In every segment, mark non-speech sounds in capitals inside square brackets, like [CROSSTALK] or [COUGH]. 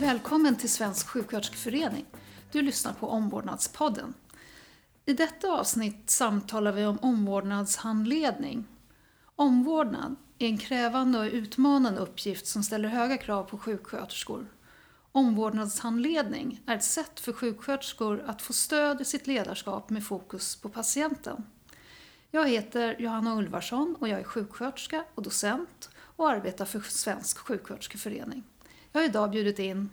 Välkommen till Svensk sjuksköterskeförening. Du lyssnar på Omvårdnadspodden. I detta avsnitt samtalar vi om omvårdnadshandledning. Omvårdnad är en krävande och utmanande uppgift som ställer höga krav på sjuksköterskor. Omvårdnadshandledning är ett sätt för sjuksköterskor att få stöd i sitt ledarskap med fokus på patienten. Jag heter Johanna Ulvarsson och jag är sjuksköterska och docent och arbetar för Svensk sjuksköterskeförening. Jag har idag bjudit in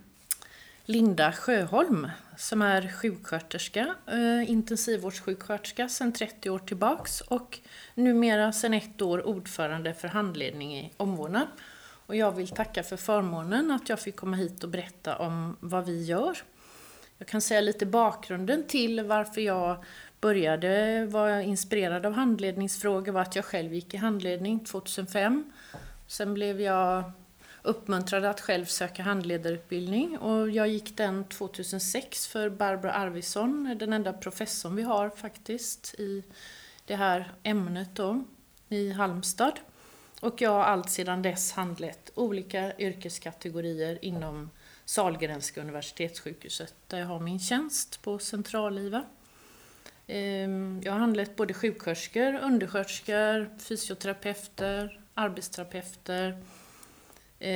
Linda Sjöholm som är sjuksköterska, eh, intensivvårdssjuksköterska sedan 30 år tillbaks och numera sedan ett år ordförande för handledning i omvårdnad. Och jag vill tacka för förmånen att jag fick komma hit och berätta om vad vi gör. Jag kan säga lite bakgrunden till varför jag började vara inspirerad av handledningsfrågor var att jag själv gick i handledning 2005. Sen blev jag uppmuntrade att själv söka handledarutbildning och jag gick den 2006 för Barbro Arvidsson, den enda professorn vi har faktiskt i det här ämnet då, i Halmstad. Och jag har allt sedan dess handlett olika yrkeskategorier inom Sahlgrenska universitetssjukhuset där jag har min tjänst på Central-IVA. Ehm, jag har handlett både sjuksköterskor, undersköterskor, fysioterapeuter, arbetsterapeuter,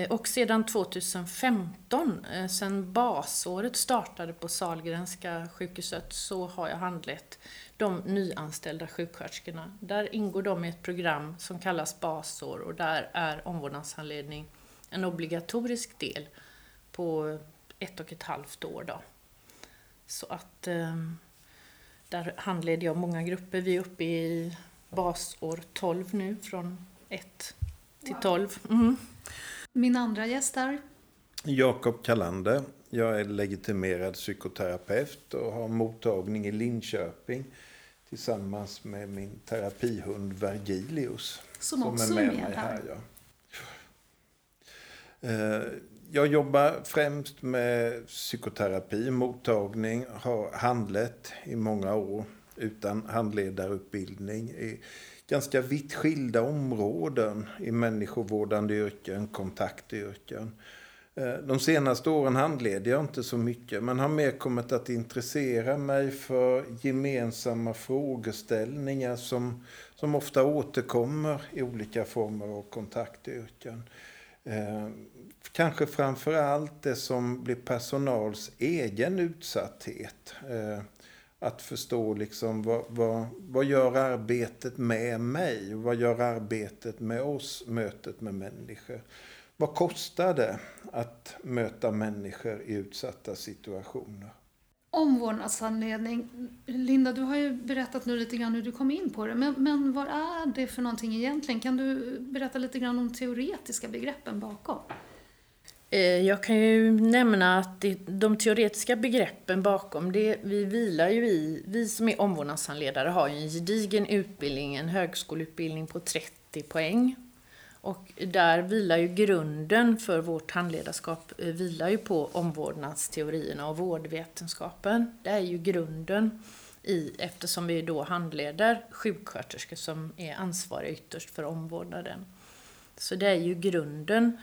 och sedan 2015, eh, sedan basåret startade på Salgrenska sjukhuset, så har jag handlett de nyanställda sjuksköterskorna. Där ingår de i ett program som kallas basår och där är omvårdnadshandledning en obligatorisk del på ett och ett halvt år. Då. Så att eh, där handleder jag många grupper. Vi är uppe i basår 12 nu, från 1 till 12. Mm. Min andra gäst är Jakob Kalander. Jag är legitimerad psykoterapeut och har mottagning i Linköping tillsammans med min terapihund Vergilius. Som, som också är med, med här. Ja. Eh, jag jobbar främst med psykoterapi, mottagning, har handlett i många år utan handledarutbildning ganska vitt skilda områden i människovårdande yrken, kontaktyrken. Eh, de senaste åren handleder jag inte så mycket men har mer kommit att intressera mig för gemensamma frågeställningar som, som ofta återkommer i olika former av kontaktyrken. Eh, kanske framför allt det som blir personals egen utsatthet. Eh, att förstå liksom vad, vad, vad gör arbetet med mig? Vad gör arbetet med oss, mötet med människor? Vad kostar det att möta människor i utsatta situationer? Omvårdnadsanledning. Linda, du har ju berättat nu lite grann hur du kom in på det. Men, men vad är det för någonting egentligen? Kan du berätta lite grann om de teoretiska begreppen bakom? Eh, jag kan ju nämna att de teoretiska begreppen bakom det, vi vilar ju i, vi som är omvårdnadshandledare har ju en gedigen utbildning, en högskoleutbildning på 30 poäng. Och där vilar ju grunden för vårt handledarskap eh, vilar ju på omvårdnadsteorierna och vårdvetenskapen. Det är ju grunden i, eftersom vi då handleder sjuksköterskor som är ansvariga ytterst för omvårdnaden. Så det är ju grunden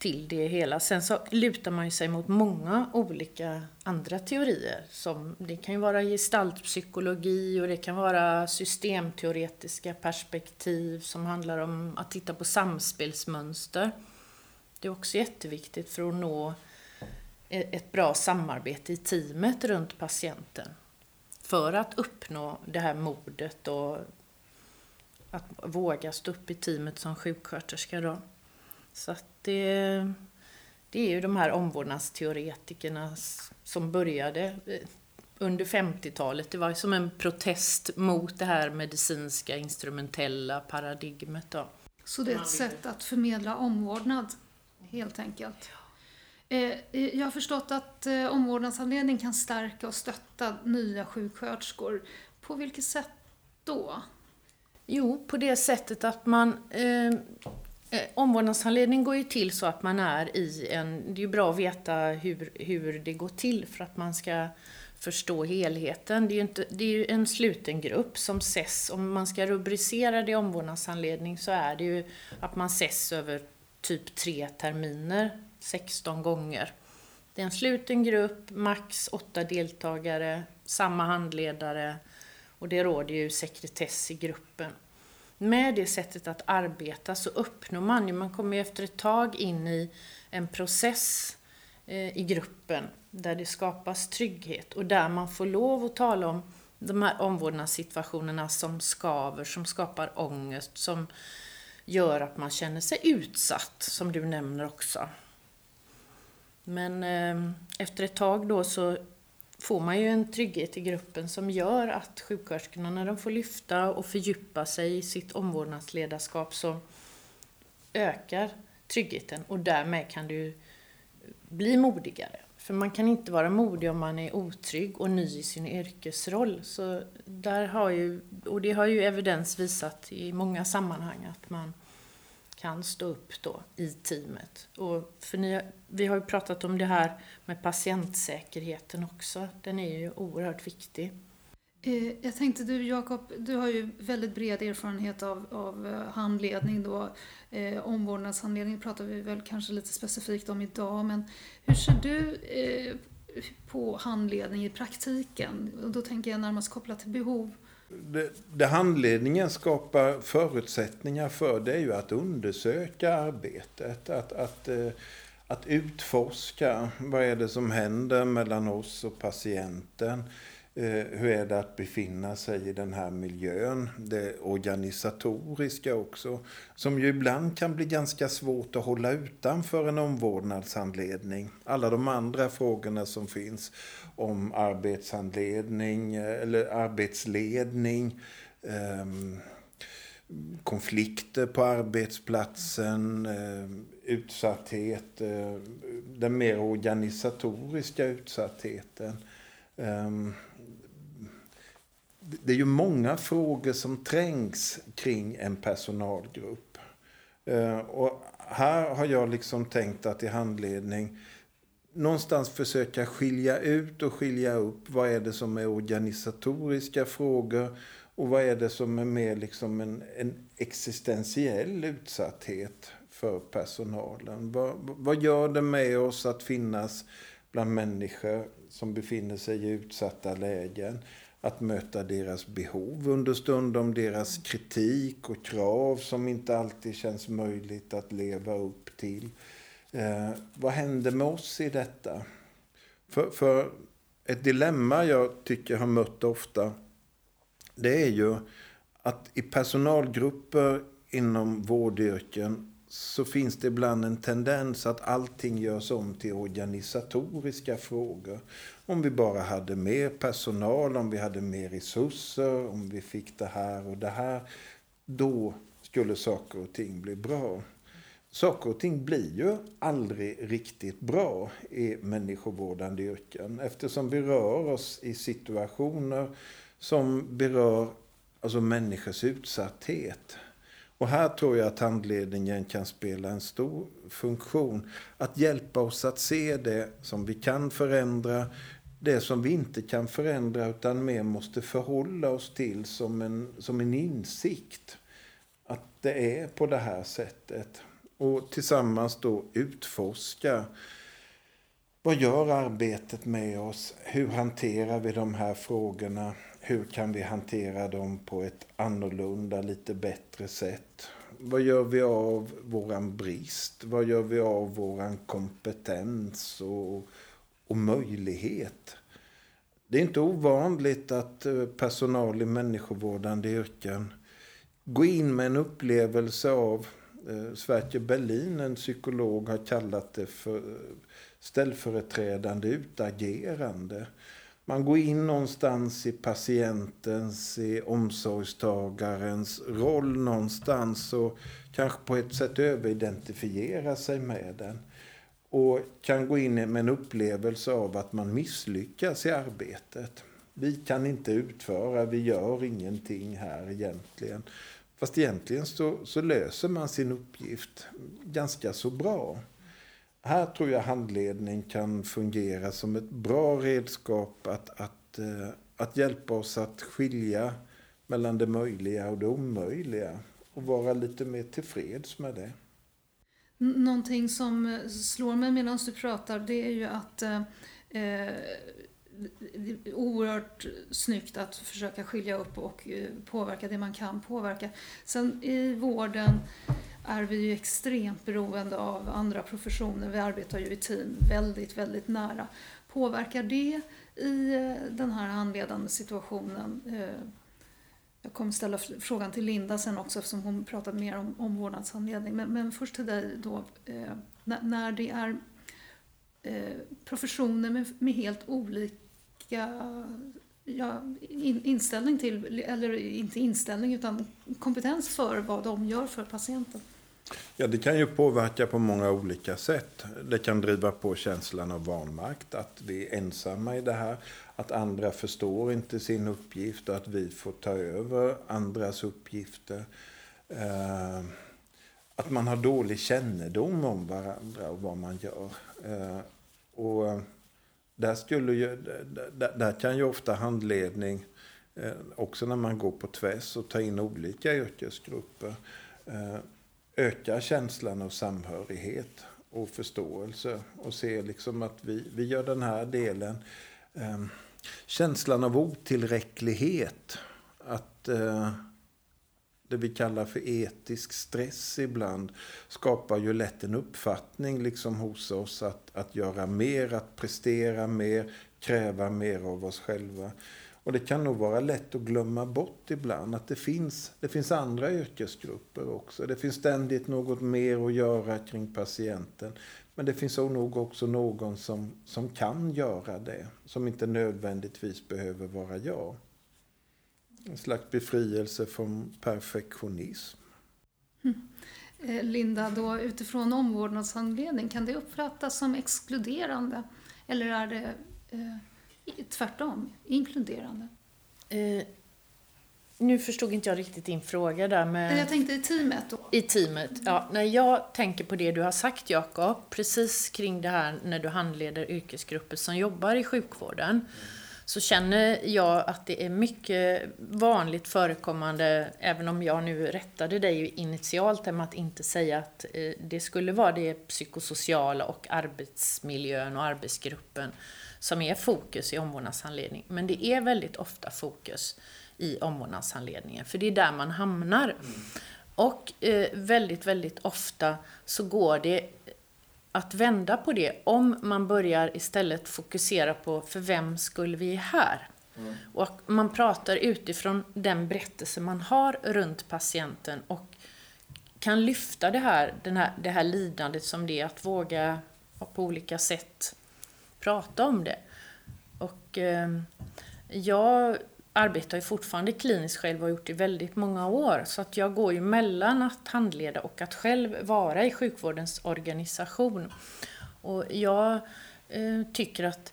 till det hela. Sen så lutar man ju sig mot många olika andra teorier. Som, det kan ju vara gestaltpsykologi och det kan vara systemteoretiska perspektiv som handlar om att titta på samspelsmönster. Det är också jätteviktigt för att nå e, ett bra samarbete i teamet runt patienten. För att uppnå det här modet och att våga stå upp i teamet som sjuksköterska. Då. Så att det, det är ju de här omvårdnadsteoretikerna som började eh, under 50-talet. Det var som en protest mot det här medicinska instrumentella paradigmet. Då. Så det är ett sätt att förmedla omvårdnad, helt enkelt? Eh, jag har förstått att eh, omvårdnadsanledning kan stärka och stötta nya sjuksköterskor. På vilket sätt då? Jo, på det sättet att man eh, Eh, Eh, omvårdnadshandledning går ju till så att man är i en... Det är ju bra att veta hur, hur det går till för att man ska förstå helheten. Det är ju, inte, det är ju en sluten grupp som ses. Om man ska rubricera det i omvårdnadshandledning så är det ju att man ses över typ tre terminer, 16 gånger. Det är en sluten grupp, max åtta deltagare, samma handledare och det råder ju sekretess i gruppen. Med det sättet att arbeta så uppnår man ju, man kommer ju efter ett tag in i en process eh, i gruppen där det skapas trygghet och där man får lov att tala om de här omvårdnadssituationerna som skaver, som skapar ångest, som gör att man känner sig utsatt, som du nämner också. Men eh, efter ett tag då så får man ju en trygghet i gruppen som gör att sjuksköterskorna, när de får lyfta och fördjupa sig i sitt omvårdnadsledarskap, så ökar tryggheten och därmed kan du bli modigare. För man kan inte vara modig om man är otrygg och ny i sin yrkesroll. Så där har ju, och det har ju evidens visat i många sammanhang att man kan stå upp då i teamet. Och för ni, vi har ju pratat om det här med patientsäkerheten också. Den är ju oerhört viktig. Eh, jag tänkte du Jakob, du har ju väldigt bred erfarenhet av, av eh, handledning då. Eh, omvårdnadshandledning pratar vi väl kanske lite specifikt om idag, men hur ser du eh, på handledning i praktiken? Och då tänker jag närmast kopplat till behov. Det, det handledningen skapar förutsättningar för det är ju att undersöka arbetet. Att, att, eh, att utforska vad är det som händer mellan oss och patienten. Eh, hur är det att befinna sig i den här miljön? Det organisatoriska också. Som ju ibland kan bli ganska svårt att hålla utanför en omvårdnadshandledning. Alla de andra frågorna som finns om arbetshandledning eh, eller arbetsledning. Ehm, konflikter på arbetsplatsen, eh, utsatthet, den mer organisatoriska utsattheten. Ehm, det är ju många frågor som trängs kring en personalgrupp. Eh, och här har jag liksom tänkt att i handledning någonstans försöka skilja ut och skilja upp vad är det som är organisatoriska frågor och vad är det som är mer liksom en, en existentiell utsatthet för personalen. Vad, vad gör det med oss att finnas bland människor som befinner sig i utsatta lägen? Att möta deras behov understundom, deras kritik och krav som inte alltid känns möjligt att leva upp till. Eh, vad händer med oss i detta? För, för ett dilemma jag tycker jag har mött ofta det är ju att i personalgrupper inom vårdyrken så finns det ibland en tendens att allting görs om till organisatoriska frågor. Om vi bara hade mer personal, om vi hade mer resurser, om vi fick det här och det här. Då skulle saker och ting bli bra. Saker och ting blir ju aldrig riktigt bra i människovårdande yrken eftersom vi rör oss i situationer som berör alltså människors utsatthet. Och här tror jag att handledningen kan spela en stor funktion. Att hjälpa oss att se det som vi kan förändra, det som vi inte kan förändra utan mer måste förhålla oss till som en, som en insikt. Att det är på det här sättet. Och tillsammans då utforska vad gör arbetet med oss? Hur hanterar vi de här frågorna? Hur kan vi hantera dem på ett annorlunda, lite bättre sätt? Vad gör vi av våran brist? Vad gör vi av våran kompetens och, och möjlighet? Det är inte ovanligt att eh, personal i människovårdande yrken går in med en upplevelse av eh, Sverker Berlin, en psykolog, har kallat det för eh, ställföreträdande utagerande. Man går in någonstans i patientens, i omsorgstagarens roll någonstans och kanske på ett sätt överidentifierar sig med den. Och kan gå in med en upplevelse av att man misslyckas i arbetet. Vi kan inte utföra, vi gör ingenting här egentligen. Fast egentligen så, så löser man sin uppgift ganska så bra. Här tror jag handledning kan fungera som ett bra redskap att, att, eh, att hjälpa oss att skilja mellan det möjliga och det omöjliga och vara lite mer tillfreds med det. Någonting som eh, slår mig medan du pratar det är ju att eh, det är oerhört snyggt att försöka skilja upp och påverka det man kan påverka. Sen i vården är vi ju extremt beroende av andra professioner. Vi arbetar ju i team väldigt, väldigt nära. Påverkar det i eh, den här handledande situationen? Eh, jag kommer ställa frågan till Linda sen också eftersom hon pratar mer om omvårdnadshandledning. Men, men först till dig då. Eh, när det är professioner med, med helt olika ja, inställning till, eller inte inställning utan kompetens för vad de gör för patienten. Ja, det kan ju påverka på många olika sätt. Det kan driva på känslan av vanmakt, att vi är ensamma i det här, att andra förstår inte sin uppgift och att vi får ta över andras uppgifter. Eh, att man har dålig kännedom om varandra och vad man gör. Eh, och där, skulle ju, där, där kan ju ofta handledning, eh, också när man går på tvärs och tar in olika yrkesgrupper, eh, öka känslan av samhörighet och förståelse och se liksom att vi, vi gör den här delen. Eh, känslan av otillräcklighet, att eh, det vi kallar för etisk stress ibland skapar ju lätt en uppfattning liksom hos oss att, att göra mer, att prestera mer, kräva mer av oss själva. Och det kan nog vara lätt att glömma bort ibland att det finns, det finns andra yrkesgrupper också. Det finns ständigt något mer att göra kring patienten. Men det finns nog också någon som, som kan göra det, som inte nödvändigtvis behöver vara jag. En slags befrielse från perfektionism. Mm. Linda, då, utifrån omvårdnadshandledning, kan det uppfattas som exkluderande? Eller är det eh, tvärtom, inkluderande? Eh, nu förstod inte jag riktigt din fråga där med... Jag tänkte i teamet då. I teamet, ja. När jag tänker på det du har sagt Jakob, precis kring det här när du handleder yrkesgrupper som jobbar i sjukvården. Mm så känner jag att det är mycket vanligt förekommande, även om jag nu rättade dig initialt med att inte säga att eh, det skulle vara det psykosociala och arbetsmiljön och arbetsgruppen som är fokus i omvårdnadshandledning. Men det är väldigt ofta fokus i omvårdnadshandledningen, för det är där man hamnar. Och eh, väldigt, väldigt ofta så går det att vända på det om man börjar istället fokusera på för vem skulle vi är här? Mm. Och man pratar utifrån den berättelse man har runt patienten och kan lyfta det här, den här, det här lidandet som det är att våga på olika sätt prata om det. Och eh, jag arbetar ju fortfarande kliniskt själv och har gjort det i väldigt många år. Så att jag går ju mellan att handleda och att själv vara i sjukvårdens organisation. Och jag eh, tycker att,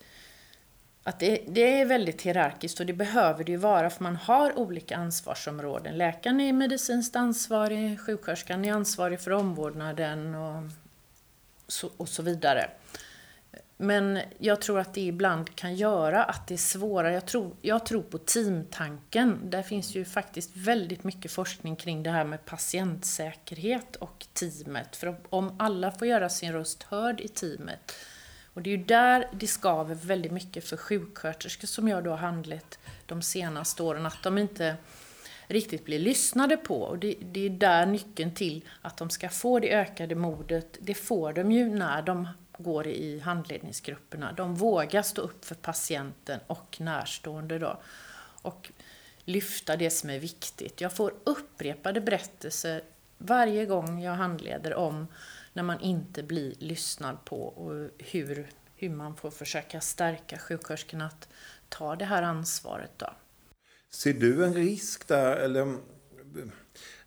att det, det, är väldigt hierarkiskt och det behöver det ju vara för man har olika ansvarsområden. Läkaren är medicinskt ansvarig, sjuksköterskan är ansvarig för omvårdnaden och så, och så vidare. Men jag tror att det ibland kan göra att det är svårare. Jag tror, jag tror på teamtanken. Där finns ju faktiskt väldigt mycket forskning kring det här med patientsäkerhet och teamet. För om alla får göra sin röst hörd i teamet, och det är ju där det skaver väldigt mycket för sjuksköterskor som jag då har handlat de senaste åren, att de inte riktigt blir lyssnade på. Och det, det, är där nyckeln till att de ska få det ökade modet, det får de ju när de går i handledningsgrupperna. De vågar stå upp för patienten och närstående då. Och lyfta det som är viktigt. Jag får upprepade berättelser varje gång jag handleder om när man inte blir lyssnad på och hur, hur man får försöka stärka sjuksköterskorna att ta det här ansvaret. Då. Ser du en risk där, eller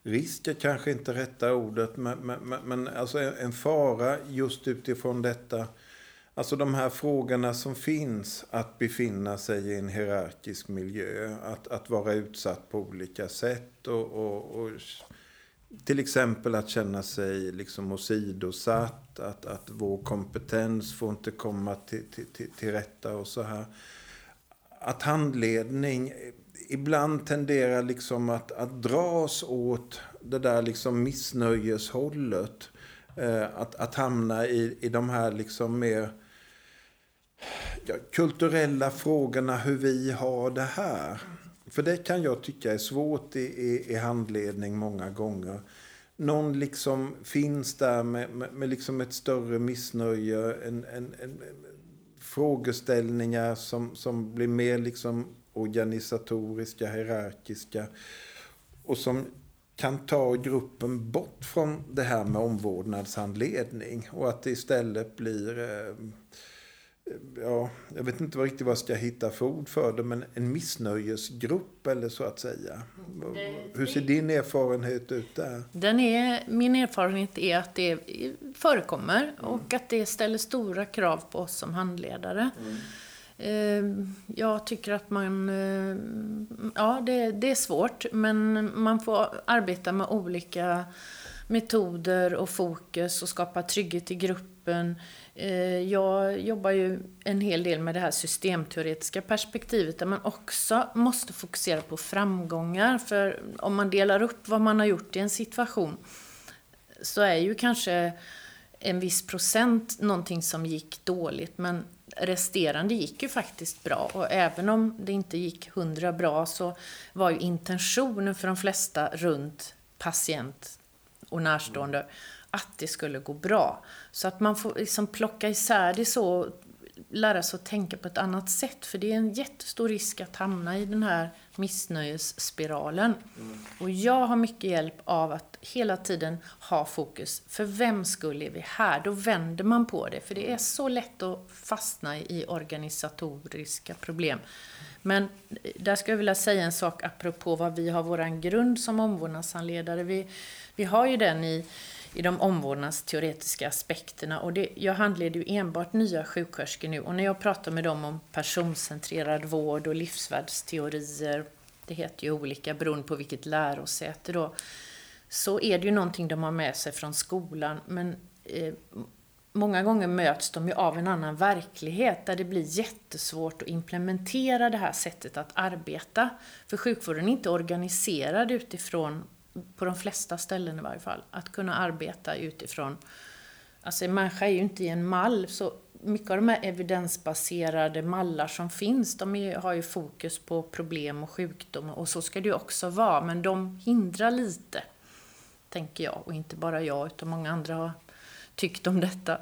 risk är kanske inte rätta ordet, men, men, men alltså en fara just utifrån detta. Alltså de här frågorna som finns, att befinna sig i en hierarkisk miljö, att, att vara utsatt på olika sätt och, och, och till exempel att känna sig liksom åsidosatt, att, att vår kompetens får inte komma till, till, till, till rätta och så här. Att handledning ibland tenderar liksom att, att dras åt det där liksom missnöjeshållet. Eh, att, att hamna i, i de här liksom mer ja, kulturella frågorna, hur vi har det här. För det kan jag tycka är svårt i, i, i handledning många gånger. Någon liksom finns där med, med, med liksom ett större missnöje, en, en, en, frågeställningar som, som blir mer liksom organisatoriska, hierarkiska och som kan ta gruppen bort från det här med omvårdnadshandledning och att det istället blir eh, ja, jag vet inte riktigt vad jag ska hitta för ord för det, men en missnöjesgrupp eller så att säga. Hur ser din erfarenhet ut där? Den är, min erfarenhet är att det förekommer mm. och att det ställer stora krav på oss som handledare. Mm. Ehm, jag tycker att man... Ehm, ja, det, det är svårt, men man får arbeta med olika metoder och fokus och skapa trygghet i gruppen. Ehm, jag jobbar ju en hel del med det här systemteoretiska perspektivet där man också måste fokusera på framgångar. För om man delar upp vad man har gjort i en situation så är ju kanske en viss procent någonting som gick dåligt men resterande gick ju faktiskt bra och även om det inte gick hundra bra så var ju intentionen för de flesta runt patient och närstående att det skulle gå bra. Så att man får liksom plocka isär det så, lära sig att tänka på ett annat sätt. För det är en jättestor risk att hamna i den här missnöjesspiralen. Mm. Och jag har mycket hjälp av att hela tiden ha fokus. För vem skull är vi här? Då vänder man på det. För det är så lätt att fastna i organisatoriska problem. Men där skulle jag vilja säga en sak apropå vad vi har våran grund som omvårdnadshandledare. Vi, vi har ju den i i de omvårdnadsteoretiska aspekterna. Och det, jag handleder ju enbart nya sjuksköterskor nu och när jag pratar med dem om personcentrerad vård och livsvärldsteorier, det heter ju olika beroende på vilket lärosäte då, så är det ju någonting de har med sig från skolan. Men eh, många gånger möts de ju av en annan verklighet där det blir jättesvårt att implementera det här sättet att arbeta. För sjukvården är inte organiserad utifrån på de flesta ställen i varje fall, att kunna arbeta utifrån... Alltså en människa är ju inte i en mall, så mycket av de här evidensbaserade mallar som finns, de är, har ju fokus på problem och sjukdom och så ska det ju också vara, men de hindrar lite, tänker jag, och inte bara jag utan många andra har tyckt om detta.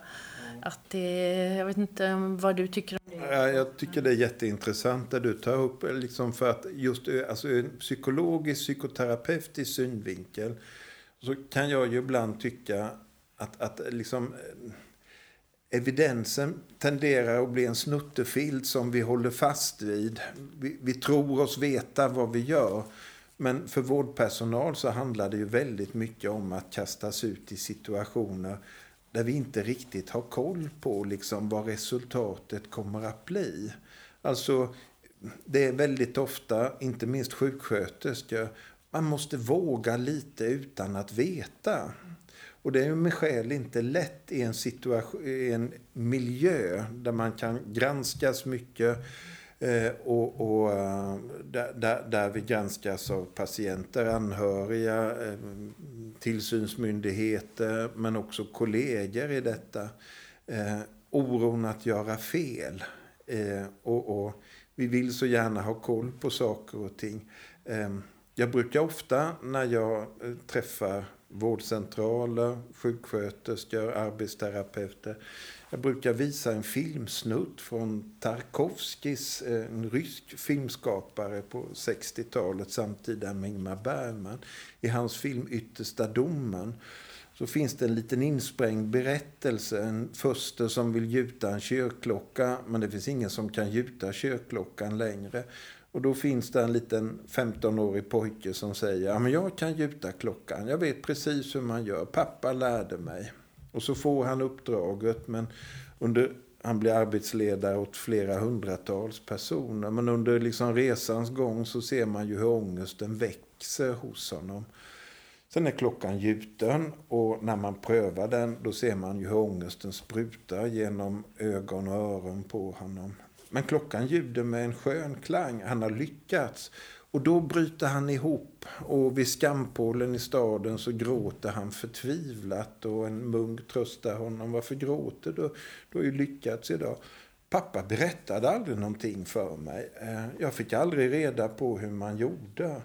Att det, jag vet inte vad du tycker om det? Jag tycker det är jätteintressant det du tar upp. Liksom för att just alltså, en psykologisk, psykoterapeutisk synvinkel så kan jag ju ibland tycka att, att liksom, eh, evidensen tenderar att bli en snuttefilt som vi håller fast vid. Vi, vi tror oss veta vad vi gör. Men för vårdpersonal så handlar det ju väldigt mycket om att kastas ut i situationer där vi inte riktigt har koll på liksom vad resultatet kommer att bli. Alltså, det är väldigt ofta, inte minst sjuksköterskor, man måste våga lite utan att veta. Och det är med skäl inte lätt i en, situation, i en miljö där man kan granskas mycket eh, och, och eh, där, där, vi granskas av patienter, anhöriga, eh, tillsynsmyndigheter men också kollegor i detta. Oron att göra fel. Och, och, vi vill så gärna ha koll på saker och ting. Jag brukar ofta när jag träffar vårdcentraler, sjuksköterskor, arbetsterapeuter jag brukar visa en filmsnutt från Tarkovskis, eh, en rysk filmskapare på 60-talet, samtida med Ingmar Bergman. I hans film Yttersta domen så finns det en liten insprängd berättelse. En förste som vill gjuta en kyrkklocka, men det finns ingen som kan gjuta kyrkklockan längre. Och då finns det en liten 15-årig pojke som säger, ja men jag kan gjuta klockan, jag vet precis hur man gör, pappa lärde mig. Och så får han uppdraget, men under, han blir arbetsledare åt flera hundratals personer. Men under liksom resans gång så ser man ju hur ångesten växer hos honom. Sen är klockan gjuten och när man prövar den då ser man ju hur ångesten sprutar genom ögon och öron på honom. Men klockan ljuder med en skön klang. Han har lyckats. Och då bryter han ihop och vid skampålen i staden så gråter han förtvivlat och en munk tröstar honom. Varför gråter du? Du har ju lyckats idag. Pappa berättade aldrig någonting för mig. Eh, jag fick aldrig reda på hur man gjorde.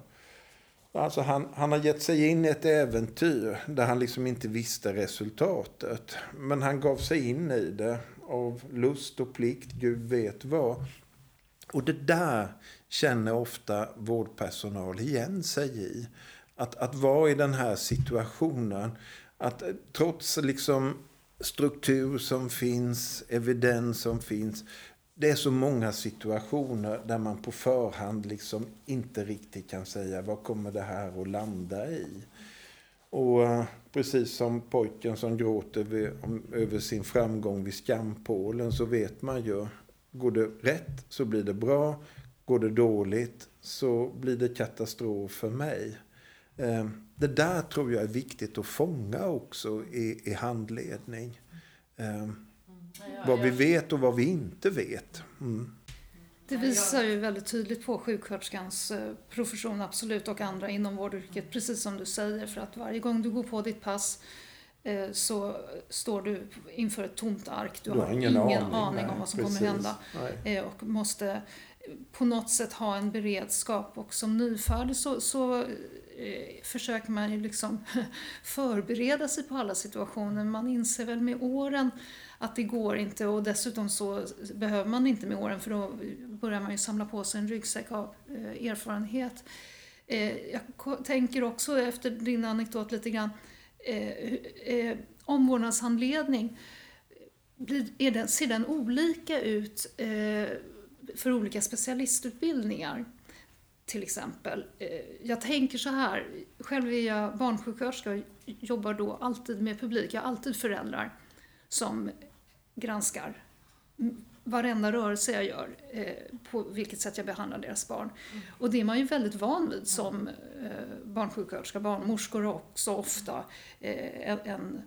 Alltså han, han har gett sig in i ett äventyr där han liksom inte visste resultatet. Men han gav sig in i det av lust och plikt, Gud vet vad. Och det där känner ofta vårdpersonal igen sig i. Att, att vara i den här situationen. Att trots liksom struktur som finns, evidens som finns. Det är så många situationer där man på förhand liksom inte riktigt kan säga vad kommer det här att landa i. Och eh, precis som pojken som gråter över, över sin framgång vid skampålen så vet man ju, går det rätt så blir det bra, går det dåligt så blir det katastrof för mig. Eh, det där tror jag är viktigt att fånga också i, i handledning. Eh, vad vi vet och vad vi inte vet. Mm. Det visar ju väldigt tydligt på sjuksköterskans eh, profession, absolut, och andra inom vårdyrket, precis som du säger. För att varje gång du går på ditt pass eh, så står du inför ett tomt ark. Du, du har, ingen, ingen aning, aning om vad som precis. kommer hända. Nej. Eh, och måste på något sätt ha en beredskap. Och som nyfödd så, så Eh, försöker man ju liksom [LAUGHS] förbereda sig på alla situationer. Man inser väl med åren att det går inte och dessutom så behöver man inte med åren för då börjar man ju samla på sig en ryggsäck av eh, erfarenhet. Eh, jag tänker också efter din anekdot lite grann, eh, eh omvårdnadshandledning, är den, ser den olika ut eh, för olika specialistutbildningar? Till exempel. Jag tänker så här, själv är jag barnsjuksköterska och jobbar då alltid med publik, jag har alltid föräldrar som granskar varenda rörelse jag gör, eh, på vilket sätt jag behandlar deras barn. Mm. Och det är man ju väldigt van vid som eh, barnsjuksköterska, barnmorskor också ofta, eh, en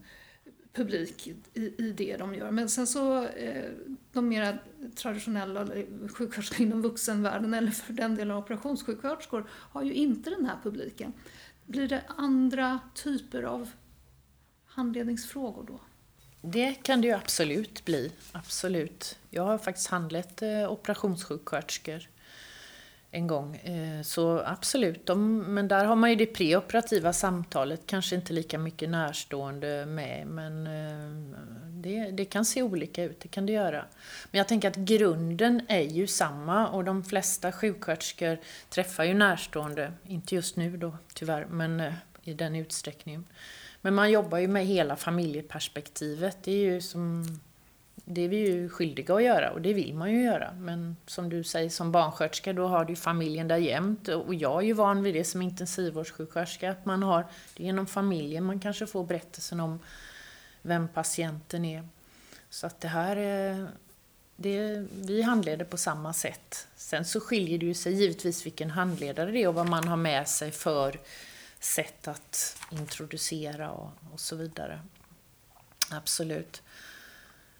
publik i, i det de gör. Men sen så eh, de mera traditionella sjuksköterskor inom vuxenvärlden eller för den delen operationssjuksköterskor har ju inte den här publiken. Blir det andra typer av handledningsfrågor då? Det kan det ju absolut bli. Absolut. Jag har faktiskt handlett eh, operationssjuksköterskor en gång. Eh, så absolut, de, men där har man ju det preoperativa samtalet, kanske inte lika mycket närstående med, men eh, det, det, kan se olika ut, det kan det göra. Men jag tänker att grunden är ju samma och de flesta sjuksköterskor träffar ju närstående, inte just nu då tyvärr, men eh, i den utsträckningen. Men man jobbar ju med hela familjeperspektivet. Det är ju som det är vi ju skyldiga att göra och det vill man ju göra. Men som du säger som barnsköterska, då har du familjen där jämt. Och jag är ju van vid det som intensivvårdssjuksköterska, att man har det genom familjen man kanske får berättelsen om vem patienten är. Så att det här det, vi handleder på samma sätt. Sen så skiljer det ju sig givetvis vilken handledare det är och vad man har med sig för sätt att introducera och, och så vidare. Absolut.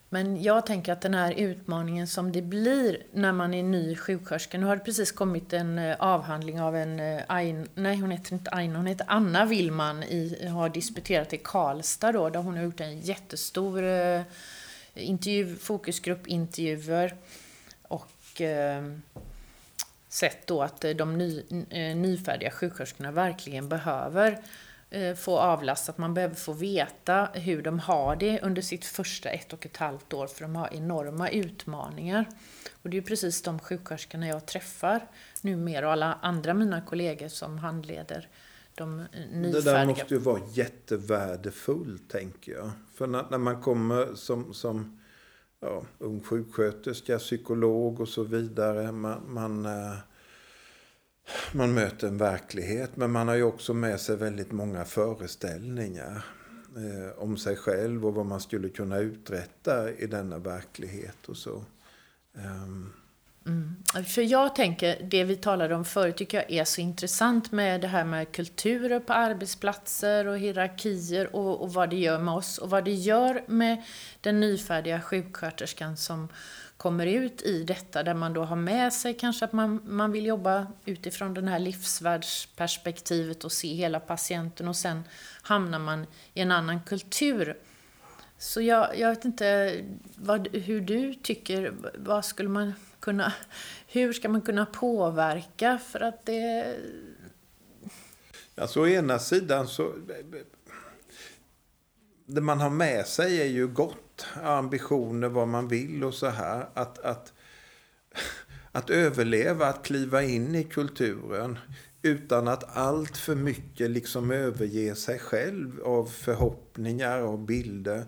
Men jag tänker att den här utmaningen som det blir när man är ny sjuksköterska. Nu har det precis kommit en eh, avhandling av en, eh, Ain, nej hon heter inte Aina, hon heter Anna Willman, i, har disputerat i Karlstad då, där hon har gjort en jättestor eh, intervju, fokusgrupp intervjuer. Och eh, sett då att de ny, nyfärdiga sjuksköterskorna verkligen behöver få avlastat. Man behöver få veta hur de har det under sitt första ett och ett halvt år, för de har enorma utmaningar. Och det är precis de sjuksköterskorna jag träffar numera och alla andra mina kollegor som handleder de nyfärdiga. Det där måste ju vara jättevärdefullt, tänker jag. För när, när man kommer som, som ja, ung sjuksköterska, psykolog och så vidare. Man, man, eh, man, möter en verklighet men man har ju också med sig väldigt många föreställningar eh, om sig själv och vad man skulle kunna uträtta i denna verklighet och så. Um, Mm. För jag tänker, det vi talade om förut tycker jag är så intressant med det här med kulturer på arbetsplatser och hierarkier och, och vad det gör med oss och vad det gör med den nyfärdiga sjuksköterskan som kommer ut i detta där man då har med sig kanske att man, man vill jobba utifrån det här livsvärldsperspektivet och se hela patienten och sen hamnar man i en annan kultur. Så jag, jag vet inte vad, hur du tycker, vad skulle man kunna, hur ska man kunna påverka för att det... Alltså å ena sidan så... Det man har med sig är ju gott. Ambitioner, vad man vill och så här. Att, att, att överleva, att kliva in i kulturen utan att allt för mycket liksom överge sig själv av förhoppningar och bilder.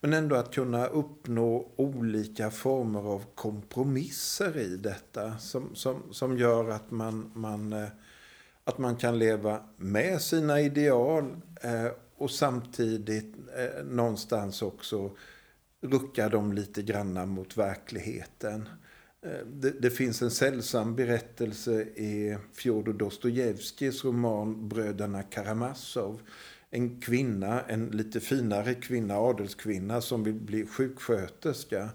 Men ändå att kunna uppnå olika former av kompromisser i detta som, som, som gör att man, man, eh, att man kan leva med sina ideal eh, och samtidigt eh, någonstans också rucka dem lite granna mot verkligheten. Eh, det, det, finns en sällsam berättelse i Fjodor Dostojevskijs roman Bröderna Karamazov en kvinna, en lite finare kvinna, adelskvinna som vill bli sjuksköterska.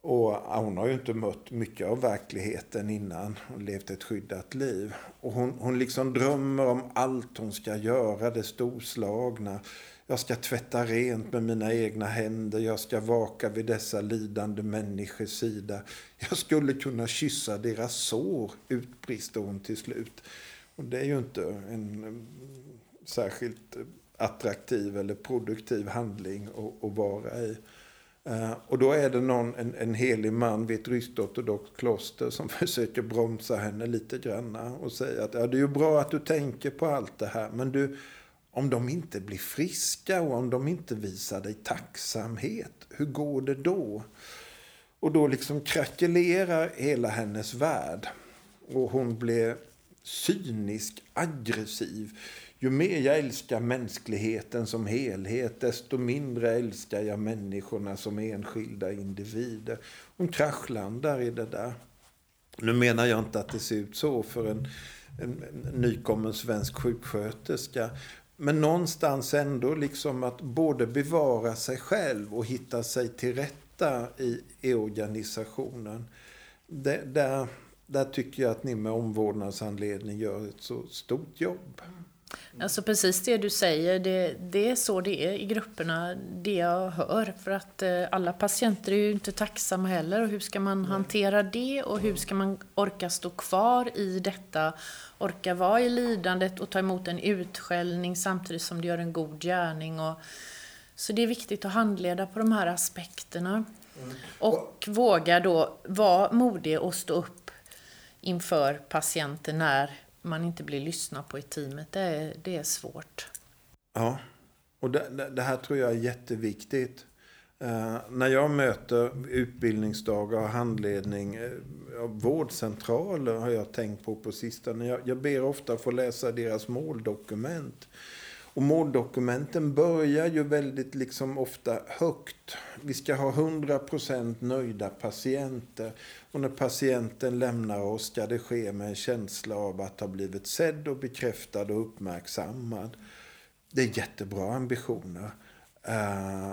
Och hon har ju inte mött mycket av verkligheten innan. Hon levt ett skyddat liv. Och hon, hon liksom drömmer om allt hon ska göra, det storslagna. Jag ska tvätta rent med mina egna händer. Jag ska vaka vid dessa lidande människors sida. Jag skulle kunna kyssa deras sår, utbrister hon till slut. Och det är ju inte en eh, särskilt eh, attraktiv eller produktiv handling att, vara i. Eh, och då är det någon, en, en helig man vid ett ryskt-ortodoxt kloster som [LAUGHS] försöker bromsa henne lite granna och säga att ja, det är ju bra att du tänker på allt det här men du, om de inte blir friska och om de inte visar dig tacksamhet, hur går det då? Och då liksom krackelerar hela hennes värld och hon blir cynisk, aggressiv. Ju mer jag älskar mänskligheten som helhet, desto mindre älskar jag människorna som enskilda individer. Hon kraschlandar i det där. Nu menar jag inte att det ser ut så för en, en, en nykommen svensk sjuksköterska. Men någonstans ändå liksom att både bevara sig själv och hitta sig till rätta i, i organisationen. Det, där, där tycker jag att ni med omvårdnadsanledning gör ett så stort jobb. Mm. Alltså precis det du säger, det, det är så det är i grupperna, det jag hör. För att eh, alla patienter är ju inte tacksamma heller. Och hur ska man hantera det och hur ska man orka stå kvar i detta? Orka vara i lidandet och ta emot en utskällning samtidigt som du gör en god gärning. Och, så det är viktigt att handleda på de här aspekterna. Mm. Och våga då vara modig och stå upp inför patienten när man inte blir lyssnad på i teamet, det är, det är svårt. Ja, och det, det här tror jag är jätteviktigt. Eh, när jag möter utbildningsdagar och handledning eh, vårdcentraler har jag tänkt på på sistone. Jag, jag ber ofta få läsa deras måldokument. Och måldokumenten börjar ju väldigt liksom ofta högt. Vi ska ha 100% nöjda patienter. Och när patienten lämnar oss ska det ske med en känsla av att ha blivit sedd och bekräftad och uppmärksammad. Det är jättebra ambitioner. Eh,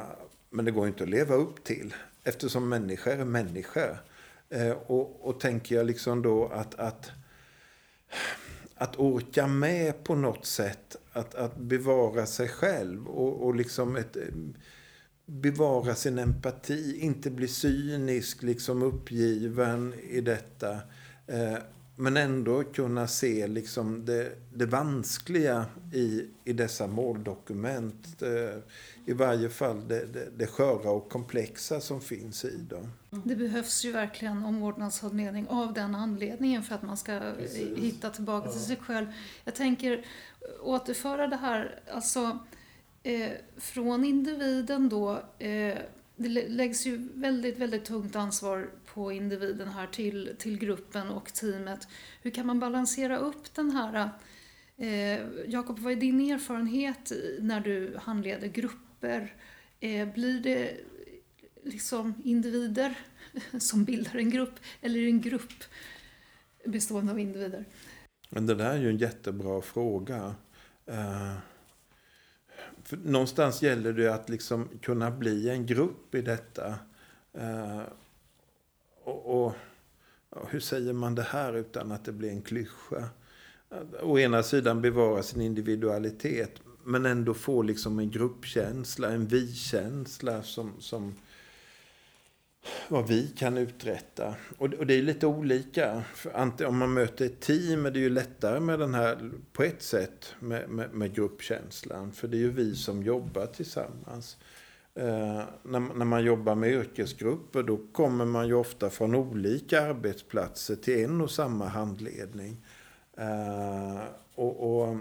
men det går inte att leva upp till eftersom människor är människor. Eh, och, och tänker jag liksom då att, att att orka med på något sätt att, att bevara sig själv och, och liksom ett, eh, bevara sin empati, inte bli cynisk, liksom uppgiven i detta. Eh, men ändå kunna se liksom det, det vanskliga i, i dessa måldokument. Eh, I varje fall det, det, det sköra och komplexa som finns i dem. Det behövs ju verkligen omvårdnadshandledning av den anledningen för att man ska Precis. hitta tillbaka ja. till sig själv. Jag tänker återföra det här, alltså eh, från individen då, eh, det läggs ju väldigt, väldigt tungt ansvar på individen här till, till gruppen och teamet. Hur kan man balansera upp den här eh, Jakob, vad är din erfarenhet när du handleder grupper? Eh, blir det liksom individer [LAUGHS] som bildar en grupp eller en grupp bestående av individer? Men det där är ju en jättebra fråga. Eh för någonstans gäller det att liksom kunna bli en grupp i detta. Eh, och, och, hur säger man det här utan att det blir en klyscha? Å ena sidan bevara sin individualitet men ändå få liksom en gruppkänsla, en vi-känsla som, som vad vi kan uträtta. Och, och det är lite olika. För om man möter ett team är det ju lättare med den här, på ett sätt, med, med, med gruppkänslan. För det är ju vi som jobbar tillsammans. Eh, när, när man jobbar med yrkesgrupper då kommer man ju ofta från olika arbetsplatser till en och samma handledning. Eh, och, och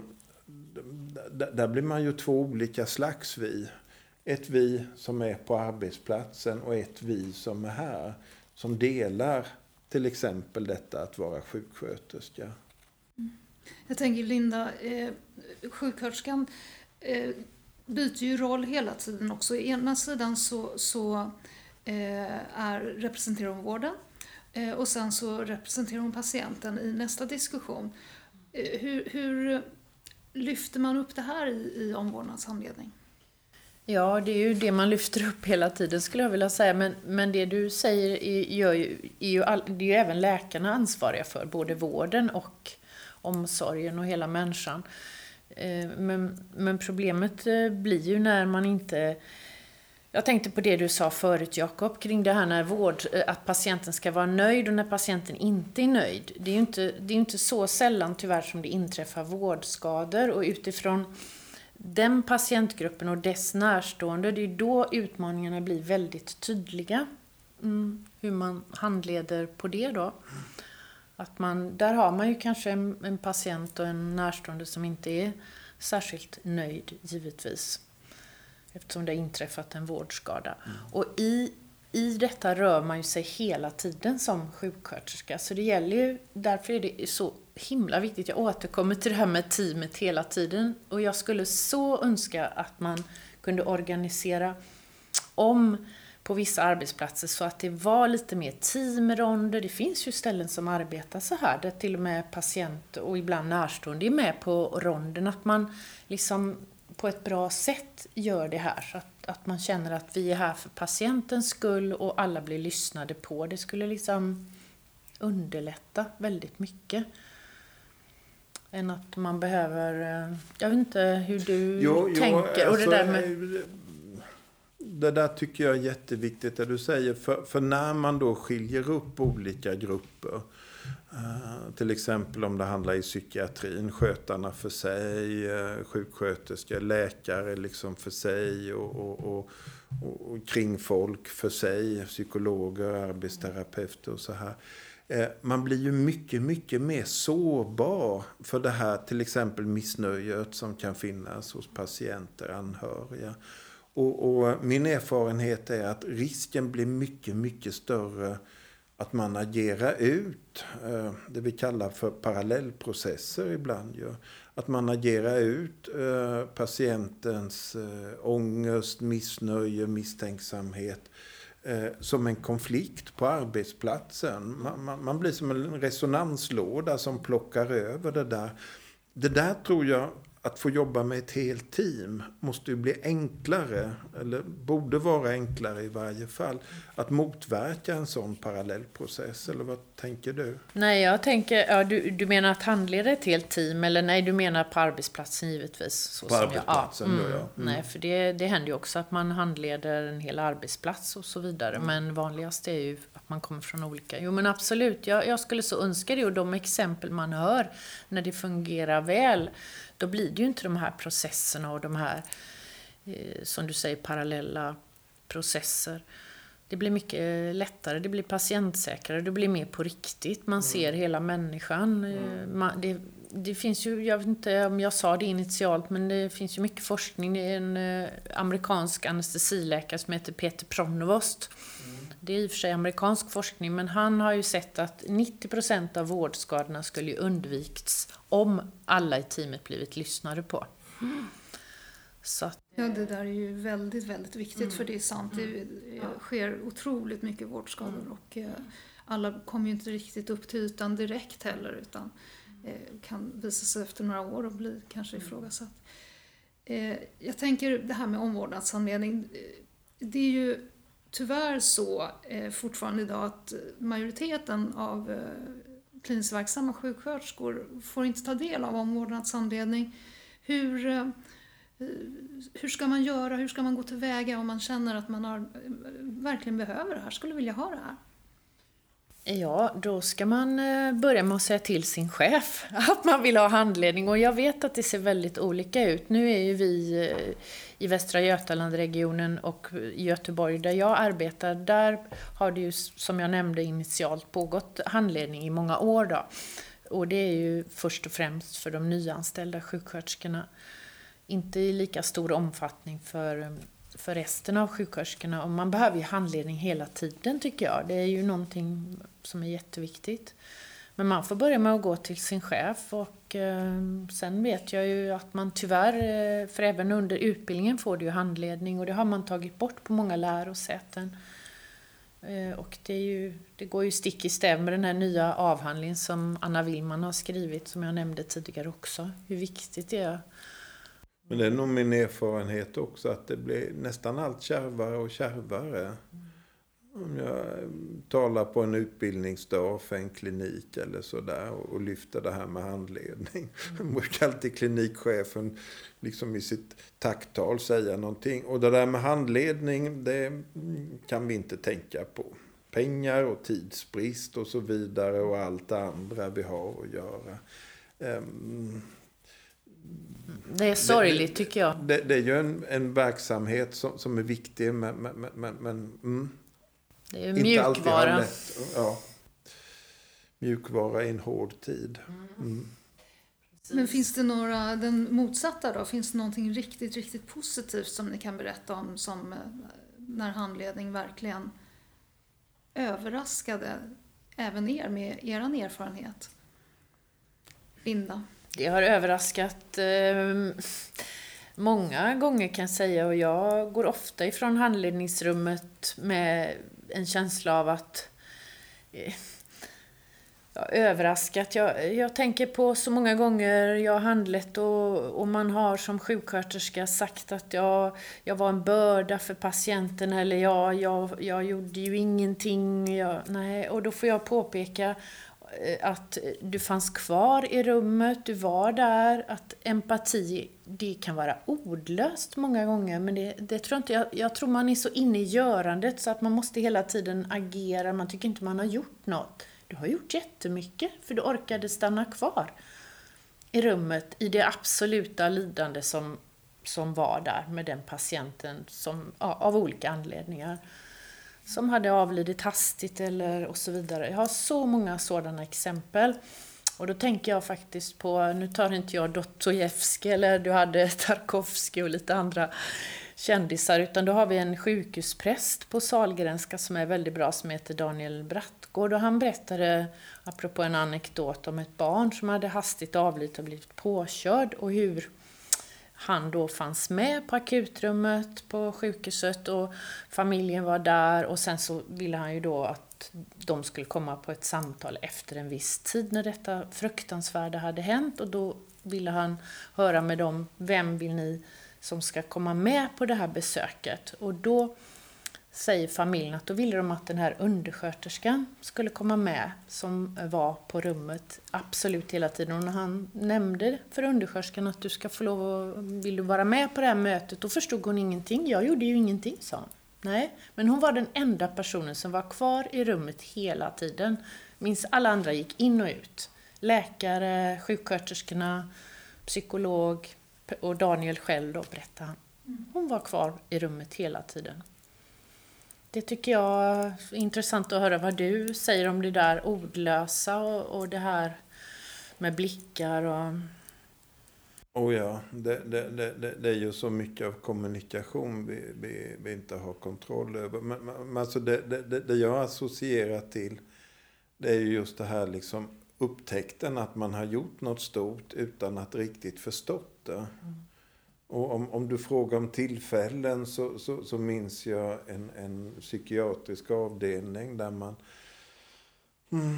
där blir man ju två olika slags vi. Ett vi som är på arbetsplatsen och ett vi som är här. Som delar till exempel detta att vara sjuksköterska. Mm. Jag tänker Linda, eh, sjuksköterskan eh, byter ju roll hela tiden också. Å ena sidan så, så eh, är, representerar hon vården eh, och sen så representerar hon patienten i nästa diskussion. Eh, hur, hur lyfter man upp det här i, i omvårdnadshandledning? Ja, det är ju det man lyfter upp hela tiden skulle jag vilja säga. Men, men det du säger är, gör ju, är ju, all, det är ju även läkarna ansvariga för, både vården och omsorgen och hela människan. Eh, men, men problemet eh, blir ju när man inte jag tänkte på det du sa förut Jakob, kring det här när vård, eh, att patienten ska vara nöjd och när patienten inte är nöjd. Det är ju inte, det är inte så sällan tyvärr som det inträffar vårdskador och utifrån den patientgruppen och dess närstående, det är då utmaningarna blir väldigt tydliga. Mm, hur man handleder på det då. Att man, där har man ju kanske en, en patient och en närstående som inte är särskilt nöjd, givetvis. Eftersom det har inträffat en vårdskada. Mm. Och i, i detta rör man ju sig hela tiden som sjuksköterska. Så det gäller ju, därför är det så himla viktigt. Jag återkommer till det här med teamet hela tiden. Och jag skulle så önska att man kunde organisera om på vissa arbetsplatser så att det var lite mer teamronder. Det finns ju ställen som arbetar så här där till och med patient och ibland närstående är med på ronden. Att man liksom på ett bra sätt gör det här. Att, att man känner att vi är här för patientens skull och alla blir lyssnade på. Det skulle liksom underlätta väldigt mycket. Än att man behöver... Eh, jag vet inte hur du jo, tänker. Jo, alltså, och det, alltså, där med... Det där tycker jag är jätteviktigt det du säger. För, för när man då skiljer upp olika grupper Uh, till exempel om det handlar i psykiatrin, skötarna för sig, eh, uh, sjuksköterskor, läkare liksom för sig och, och, och, och, kringfolk för sig, psykologer, arbetsterapeuter och så här. Uh, man blir ju mycket, mycket mer sårbar för det här till exempel missnöjet som kan finnas hos patienter, anhöriga. Och, och min erfarenhet är att risken blir mycket, mycket större att man agerar ut eh, det vi kallar för parallellprocesser ibland. Ju. Att man agerar ut eh, patientens eh, ångest, missnöje, misstänksamhet som en konflikt på arbetsplatsen. Man, man, man blir som en resonanslåda som plockar över det där. Det där tror jag att få jobba med ett helt team måste ju bli enklare, eller borde vara enklare i varje fall, att motverka en sån parallellprocess. Eller vad tänker du? Nej, jag tänker, ja, du, du menar att handleda ett helt team, eller nej, du menar på arbetsplatsen givetvis? Så på arbetsplatsen, jag, ja. Mm, mm. Nej, för det, det händer ju också att man handleder en hel arbetsplats och så vidare, mm. men vanligast är ju man kommer från olika. Jo, men absolut, jag, jag skulle så önska det, och de exempel man hör när det fungerar väl, då blir det ju inte de här processerna och de här, eh, som du säger, parallella processer. Det blir mycket lättare, det blir patientsäkrare, det blir mer på riktigt. Man mm. ser hela människan. Eh, mm. Man, det, det, finns ju, jag vet inte om jag sa det initialt, men det finns ju mycket forskning. Det är en eh, amerikansk anestesiläkare som heter Peter Pronovost. Mm. Det är i och för sig amerikansk forskning, men han har ju sett att 90% av vårdskadorna skulle ju undvikts om alla i teamet blivit lyssnade på. Så att, Ja, det där är ju väldigt, väldigt viktigt för det är sant. Det sker otroligt mycket vårdskador och eh, alla kommer ju inte riktigt upp till ytan direkt heller utan eh, kan visa sig efter några år och bli kanske ifrågasatt. Eh, Jag tänker det här med omvårdnadshandledning. eh, Det är ju tyvärr så eh, fortfarande idag att majoriteten av eh, kliniskt verksamma sjuksköterskor får inte ta del av omvårdnadshandledning. Hur, eh, hur ska man göra? Hur ska man gå tillväga om man känner att man har, eh, verkligen behöver det här, skulle vilja ha det här? Ja, då ska man eh, börja med att säga till sin chef [LAUGHS] att man vill ha handledning. Och jag vet att det ser väldigt olika ut. Nu är ju vi eh, i Västra Götalandregionen och Göteborg där jag arbetar, där har det ju som jag nämnde initialt pågått handledning i många år. Då. Och det är ju först och främst för de nyanställda sjuksköterskorna. Inte i lika stor omfattning för eh, för resten av sjuksköterskorna. Och man behöver ju handledning hela tiden tycker jag. Det är ju någonting som är jätteviktigt. Men man får börja med att gå till sin chef och eh, sen vet jag ju att man tyvärr, eh, för även under utbildningen får du ju handledning och det har man tagit bort på många lärosäten. Eh, och det, är ju, det går ju stick i stäv med den här nya avhandlingen som Anna Willman har skrivit, som jag nämnde tidigare också. Hur viktigt det är men det är nog min erfarenhet också att det blir nästan allt kärvare och kärvare. Om jag eh, talar på en utbildningsdag för en klinik eller sådär och lyfter det här med handledning. Mm. [LAUGHS] brukar alltid klinikchefen liksom i sitt tacktal säga någonting. Och det där med handledning, det kan vi inte tänka på. Pengar och tidsbrist och så vidare och allt det andra vi har att göra. Um, det är sorgligt tycker jag. Det, det är ju en, en verksamhet som, som är viktig men, men, men, men mm, det är mjukvara. Lätt, ja. Mjukvara i en hård tid. Mm. Men finns det några, den motsatta då, finns det någonting riktigt, riktigt positivt som ni kan berätta om som eh, när handledning verkligen överraskade även er med er erfarenhet? Linda? Det har överraskat eh, många gånger kan jag säga och jag går ofta ifrån handledningsrummet med en känsla av att eh, överraskat. Jag, jag tänker på så många gånger jag har handlat och, och man har som sjuksköterska sagt att jag, jag var en börda för patienten eller jag, jag, jag gjorde ju ingenting. Jag, nej, och då får jag påpeka Eh, att du fanns kvar i rummet, du var där, att empati, det kan vara ordlöst många gånger, men det, det tror inte jag, jag tror man är så inne i görandet så att man måste hela tiden agera, man tycker inte man har gjort något. Du har gjort jättemycket, för du orkade stanna kvar i rummet i det absoluta lidande som, som var där med den patienten som, av olika anledningar som hade avlidit hastigt eller och så vidare. Jag har så många sådana exempel. Och då tänker jag faktiskt på, nu tar inte jag Dostojevskij eller du hade [LAUGHS] Tarkovsky och lite andra kändisar, utan då har vi en sjukhuspräst på Salgrenska som är väldigt bra, som heter Daniel Brattgård. Och han berättade, apropå en anekdot, om ett barn som hade hastigt avlidit och blivit påkörd och hur han då fanns med på akutrummet på sjukhuset och familjen var där och sen så ville han ju då att de skulle komma på ett samtal efter en viss tid när detta fruktansvärda hade hänt och då ville han höra med dem, vem vill ni som ska komma med på det här besöket? Och då säger familjen att då ville de att den här undersköterskan skulle komma med som var på rummet absolut hela tiden. Och när han nämnde för undersköterskan att du ska få lov att, vill du vara med på det här mötet, då förstod hon ingenting. Jag gjorde ju ingenting, sa hon. Nej, men hon var den enda personen som var kvar i rummet hela tiden. Minns alla andra gick in och ut. Läkare, sjuksköterskorna, psykolog och Daniel själv då, berättade han. Hon var kvar i rummet hela tiden. Det tycker jag är intressant att höra vad du säger om det där ordlösa och, och det här med blickar och... Oh ja, det, det, det, det är ju så mycket av kommunikation vi, vi, vi inte har kontroll över. Men, men alltså det, det, jag associerar till det är ju just det här liksom upptäckten att man har gjort något stort utan att riktigt förstått det. Mm. Och om, om du frågar om tillfällen så, så, så minns jag en, en psykiatrisk avdelning där man mm,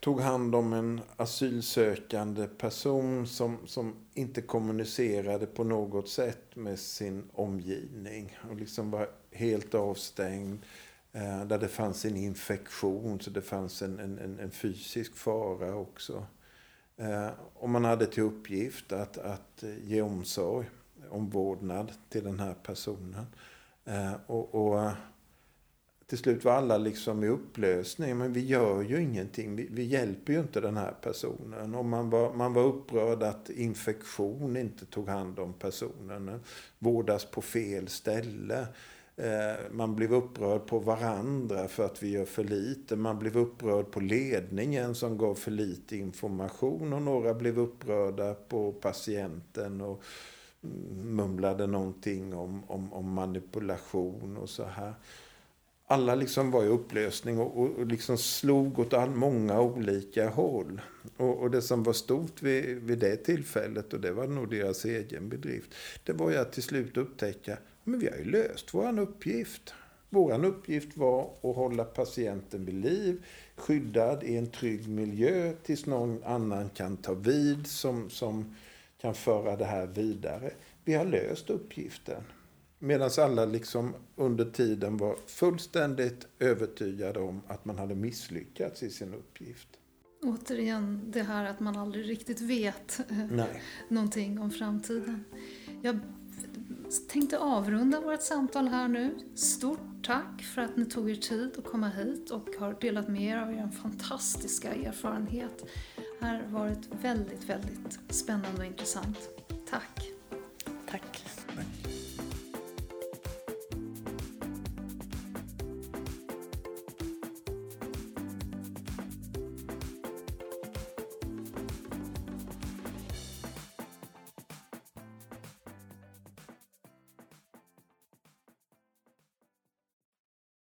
tog hand om en asylsökande person som, som inte kommunicerade på något sätt med sin omgivning. Och liksom var helt avstängd. Eh, där det fanns en infektion, så det fanns en, en, en fysisk fara också. Eh, och man hade till uppgift att, att ge omsorg, omvårdnad till den här personen. Eh, och, och till slut var alla liksom i upplösning. Men vi gör ju ingenting. Vi, vi, hjälper ju inte den här personen. Och man var, man var upprörd att infektion inte tog hand om personen. Eh, vårdas på fel ställe. Eh, man blev upprörd på varandra för att vi gör för lite. Man blev upprörd på ledningen som gav för lite information. Och några blev upprörda på patienten och mumlade någonting om, om, om manipulation och så här alla liksom var i upplösning och, och, och liksom slog åt all, många olika håll. Och, och, det som var stort vid, vid det tillfället, och det var nog deras egen bedrift, det var ju att till slut upptäcka men vi har ju löst vår uppgift. Vår uppgift var att hålla patienten vid liv, skyddad i en trygg miljö tills någon annan kan ta vid som, som kan föra det här vidare. Vi har löst uppgiften. Medan alla liksom under tiden var fullständigt övertygade om att man hade misslyckats i sin uppgift. Återigen det här att man aldrig riktigt vet eh, Nej. någonting om framtiden. Jag tänkte avrunda vårt samtal här nu. Stort tack för att ni tog er tid att komma hit och har delat med er av er fantastiska erfarenhet här har varit väldigt, väldigt spännande och intressant. Tack! Tack!